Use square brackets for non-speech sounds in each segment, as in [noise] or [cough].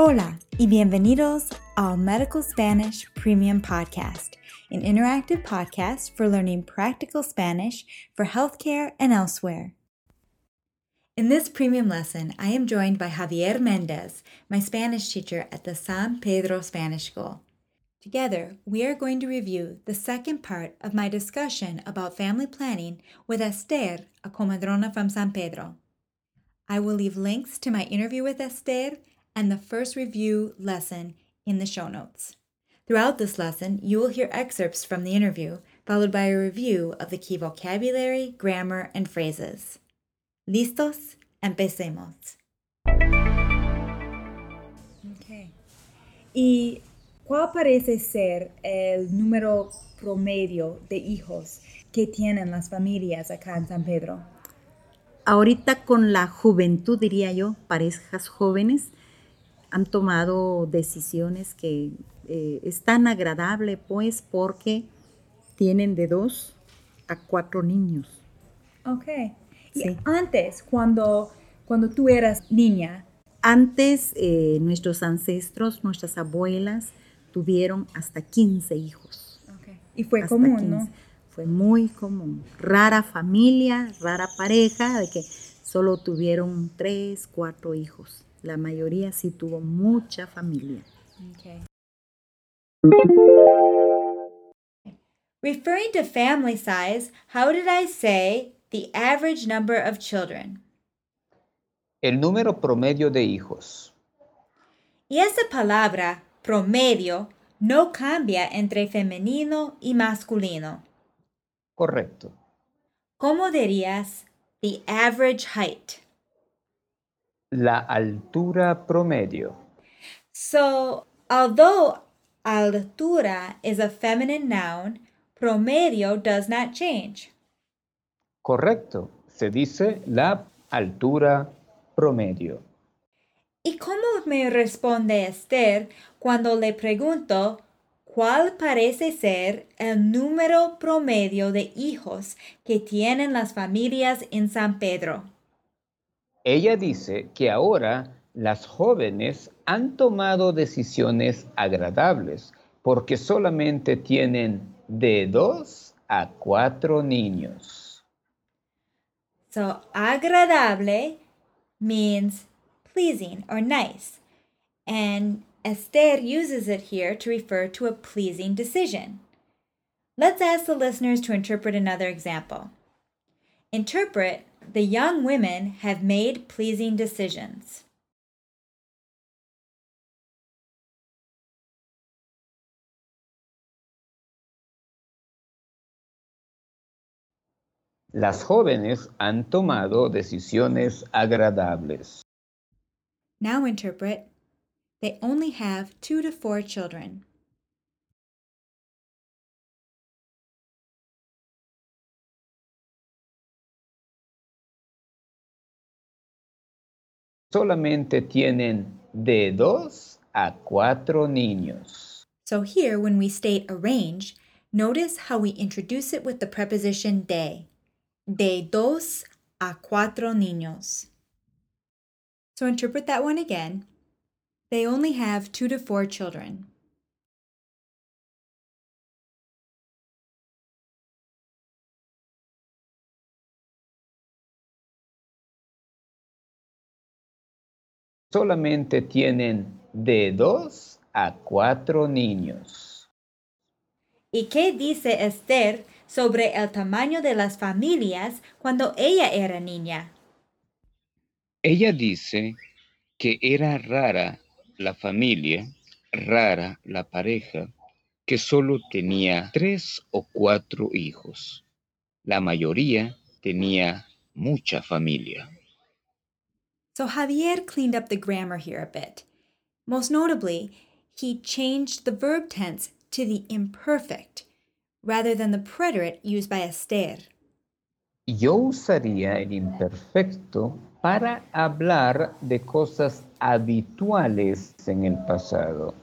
Hola y bienvenidos al Medical Spanish Premium Podcast, an interactive podcast for learning practical Spanish for healthcare and elsewhere. In this premium lesson, I am joined by Javier Mendez, my Spanish teacher at the San Pedro Spanish School. Together, we are going to review the second part of my discussion about family planning with Esther, a comadrona from San Pedro. I will leave links to my interview with Esther and the first review lesson in the show notes. Throughout this lesson, you will hear excerpts from the interview, followed by a review of the key vocabulary, grammar, and phrases. ¿Listos? Empecemos. Okay. Y ¿Cuál parece ser el número promedio de hijos que tienen las familias acá en San Pedro? Ahorita con la juventud, diría yo, parejas jóvenes han tomado decisiones que eh, es tan agradable, pues, porque tienen de dos a cuatro niños. Ok. Y antes, cuando, cuando tú eras niña. Antes, eh, nuestros ancestros, nuestras abuelas, tuvieron hasta 15 hijos. Y fue común, ¿no? Fue muy común. Rara familia, rara pareja, de que solo tuvieron tres, cuatro hijos. La mayoría sí tuvo mucha familia. Okay. Referring to family size, how did I say the average number of children? El número promedio de hijos. Y esa palabra promedio no cambia entre femenino y masculino. Correcto. ¿Cómo dirías the average height? La altura promedio. So, although altura is a feminine noun, promedio does not change. Correcto. Se dice la altura promedio. ¿Y cómo me responde Esther cuando le pregunto cuál parece ser el número promedio de hijos que tienen las familias en San Pedro? Ella dice que ahora las jóvenes han tomado decisiones agradables porque solamente tienen de dos a cuatro niños. So, agradable means pleasing or nice. And Esther uses it here to refer to a pleasing decision. Let's ask the listeners to interpret another example. Interpret the young women have made pleasing decisions. Las jóvenes han tomado decisiones agradables. Now interpret, they only have two to four children. Solamente tienen de dos a cuatro niños. So here, when we state a range, notice how we introduce it with the preposition de. De dos a cuatro niños. So interpret that one again. They only have two to four children. Solamente tienen de dos a cuatro niños. ¿Y qué dice Esther sobre el tamaño de las familias cuando ella era niña? Ella dice que era rara la familia, rara la pareja, que solo tenía tres o cuatro hijos. La mayoría tenía mucha familia. So Javier cleaned up the grammar here a bit. Most notably, he changed the verb tense to the imperfect rather than the preterite used by Esther. Yo usaría el imperfecto para hablar de cosas habituales en el pasado.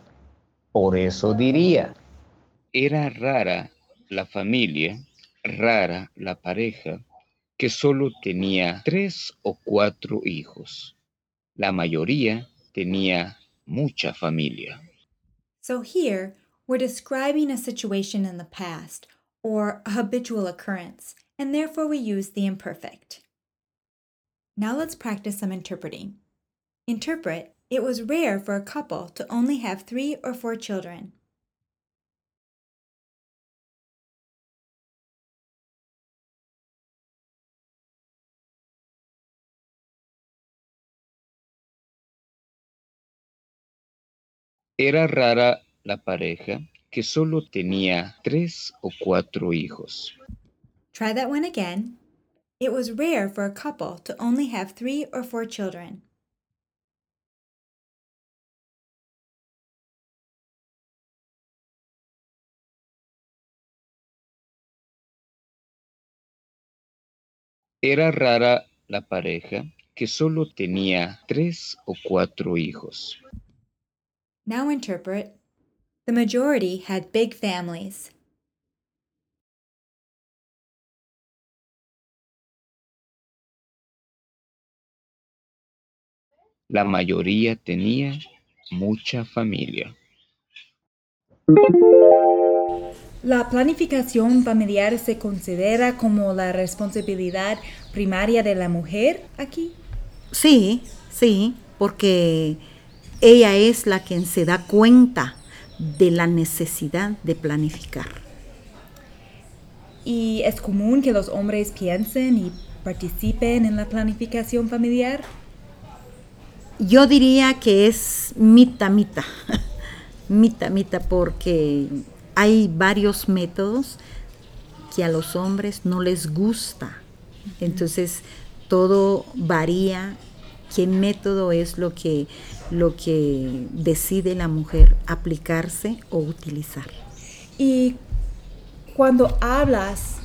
Por eso diría, era rara la familia, rara la pareja, que solo tenía tres o cuatro hijos. La mayoría tenía mucha familia. So here, we're describing a situation in the past or a habitual occurrence, and therefore we use the imperfect. Now let's practice some interpreting. Interpret, it was rare for a couple to only have three or four children. Era rara la pareja que solo tenía tres o cuatro hijos. Try that one again. It was rare for a couple to only have three or four children. Era rara la pareja que solo tenía tres o cuatro hijos. Now interpret. The majority had big families. La mayoría tenía mucha familia. La planificación familiar se considera como la responsabilidad primaria de la mujer aquí. Sí, sí, porque ella es la quien se da cuenta de la necesidad de planificar. ¿Y es común que los hombres piensen y participen en la planificación familiar? Yo diría que es mita mita, [laughs] mita mita, porque hay varios métodos que a los hombres no les gusta. Entonces todo varía qué método es lo que, lo que decide la mujer aplicarse o utilizar. Y cuando hablas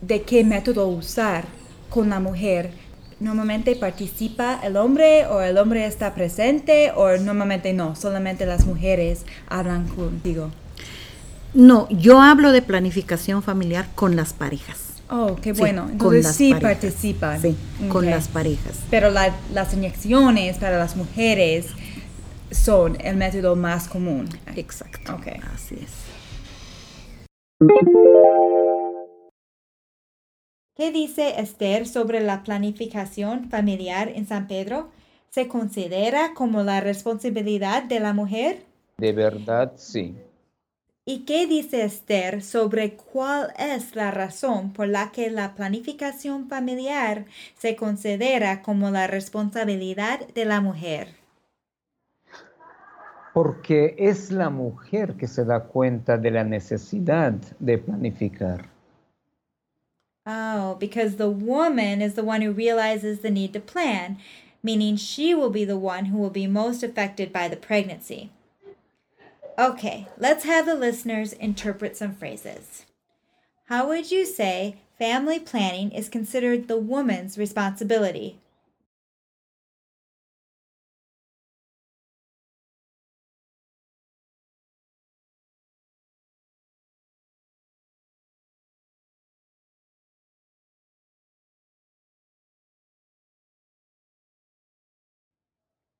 de qué método usar con la mujer, normalmente participa el hombre o el hombre está presente o normalmente no, solamente las mujeres hablan contigo. No, yo hablo de planificación familiar con las parejas. Oh, qué Sí, bueno. con Entonces las sí parejas. participan. Sí, con las parejas. Pero la- las inyecciones para las mujeres son el método más común. Exacto. Ok. Así es. ¿Qué dice Esther sobre la planificación familiar en San Pedro? ¿Se considera como la responsabilidad de la mujer? De verdad, sí. ¿Y qué dice Esther sobre cuál es la razón por la que la planificación familiar se considera como la responsabilidad de la mujer? Porque es la mujer que se da cuenta de la necesidad de planificar. Oh, because the woman is the one who realizes the need to plan, meaning she will be the one who will be most affected by the pregnancy. Okay, let's have the listeners interpret some phrases. How would you say family planning is considered the woman's responsibility?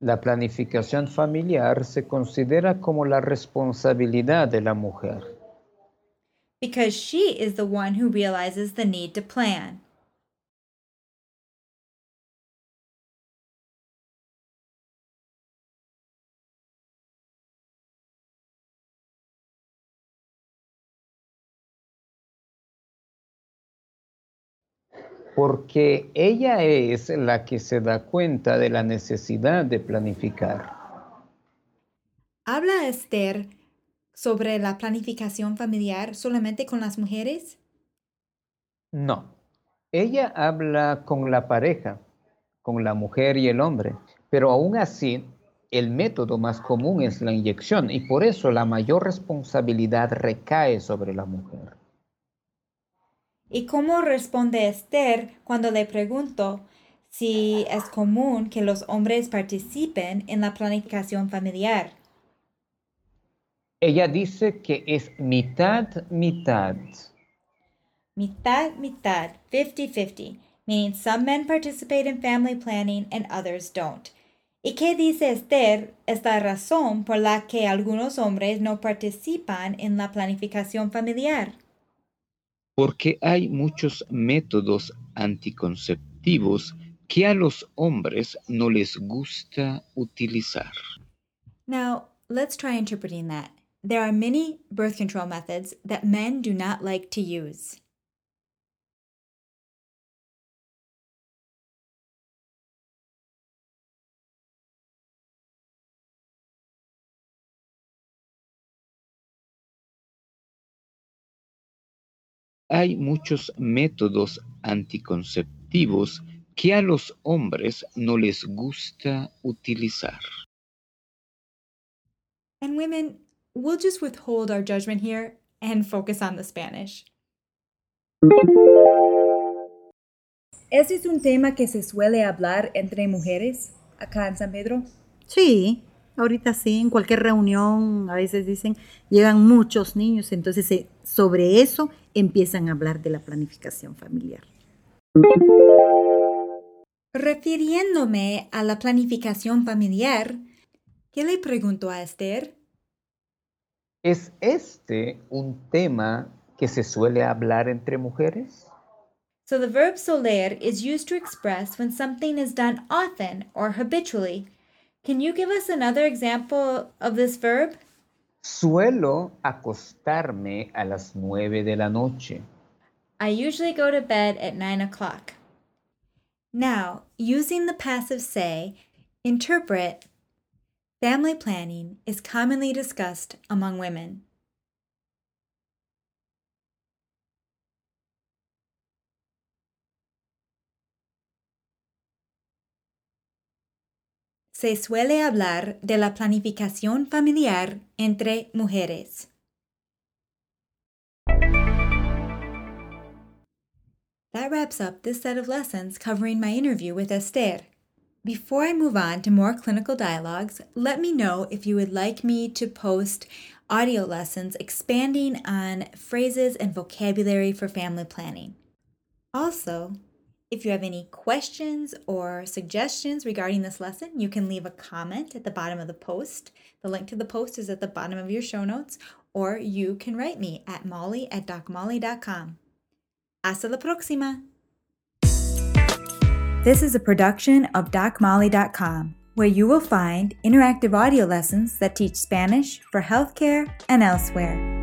La planificación familiar se considera como la responsabilidad de la mujer. Because she is the one who realizes the need to plan. Porque ella es la que se da cuenta de la necesidad de planificar. ¿Habla Esther sobre la planificación familiar solamente con las mujeres? No. Ella habla con la pareja, con la mujer y el hombre, pero aún así el método más común es la inyección y por eso la mayor responsabilidad recae sobre la mujer. ¿Y cómo responde Esther cuando le pregunto si es común que los hombres participen en la planificación familiar? Ella dice que es mitad, mitad. Mitad, mitad, 50-50, meaning some men participate in family planning and others don't. ¿Y qué dice Esther es la razón por la que algunos hombres no participan en la planificación familiar? Porque hay muchos métodos anticonceptivos que a los hombres no les gusta utilizar. Now, let's try interpreting that. There are many birth control methods that men do not like to use. Hay muchos métodos anticonceptivos que a los hombres no les gusta utilizar. And women, we'll just withhold our judgment here and focus on the Spanish. ¿Ese es un tema que se suele hablar entre mujeres acá en San Pedro? Sí, ahorita sí, en cualquier reunión a veces dicen, llegan muchos niños, entonces eh, sobre eso empiezan a hablar de la planificación familiar. Refiriéndome a la planificación familiar, ¿qué le pregunto a Esther? ¿Es este un tema que se suele hablar entre mujeres? So the verb soler is used to express when something is done often or habitually. Can you give us another example of this verb? Suelo acostarme a las nueve de la noche. I usually go to bed at 9 o'clock. Now, using the passive say, interpret family planning is commonly discussed among women. Se suele hablar de la planificación familiar entre mujeres. That wraps up this set of lessons covering my interview with Esther. Before I move on to more clinical dialogues, let me know if you would like me to post audio lessons expanding on phrases and vocabulary for family planning. Also, if you have any questions or suggestions regarding this lesson, you can leave a comment at the bottom of the post. The link to the post is at the bottom of your show notes, or you can write me at molly at docmolly.com. Hasta la próxima! This is a production of DocMolly.com, where you will find interactive audio lessons that teach Spanish for healthcare and elsewhere.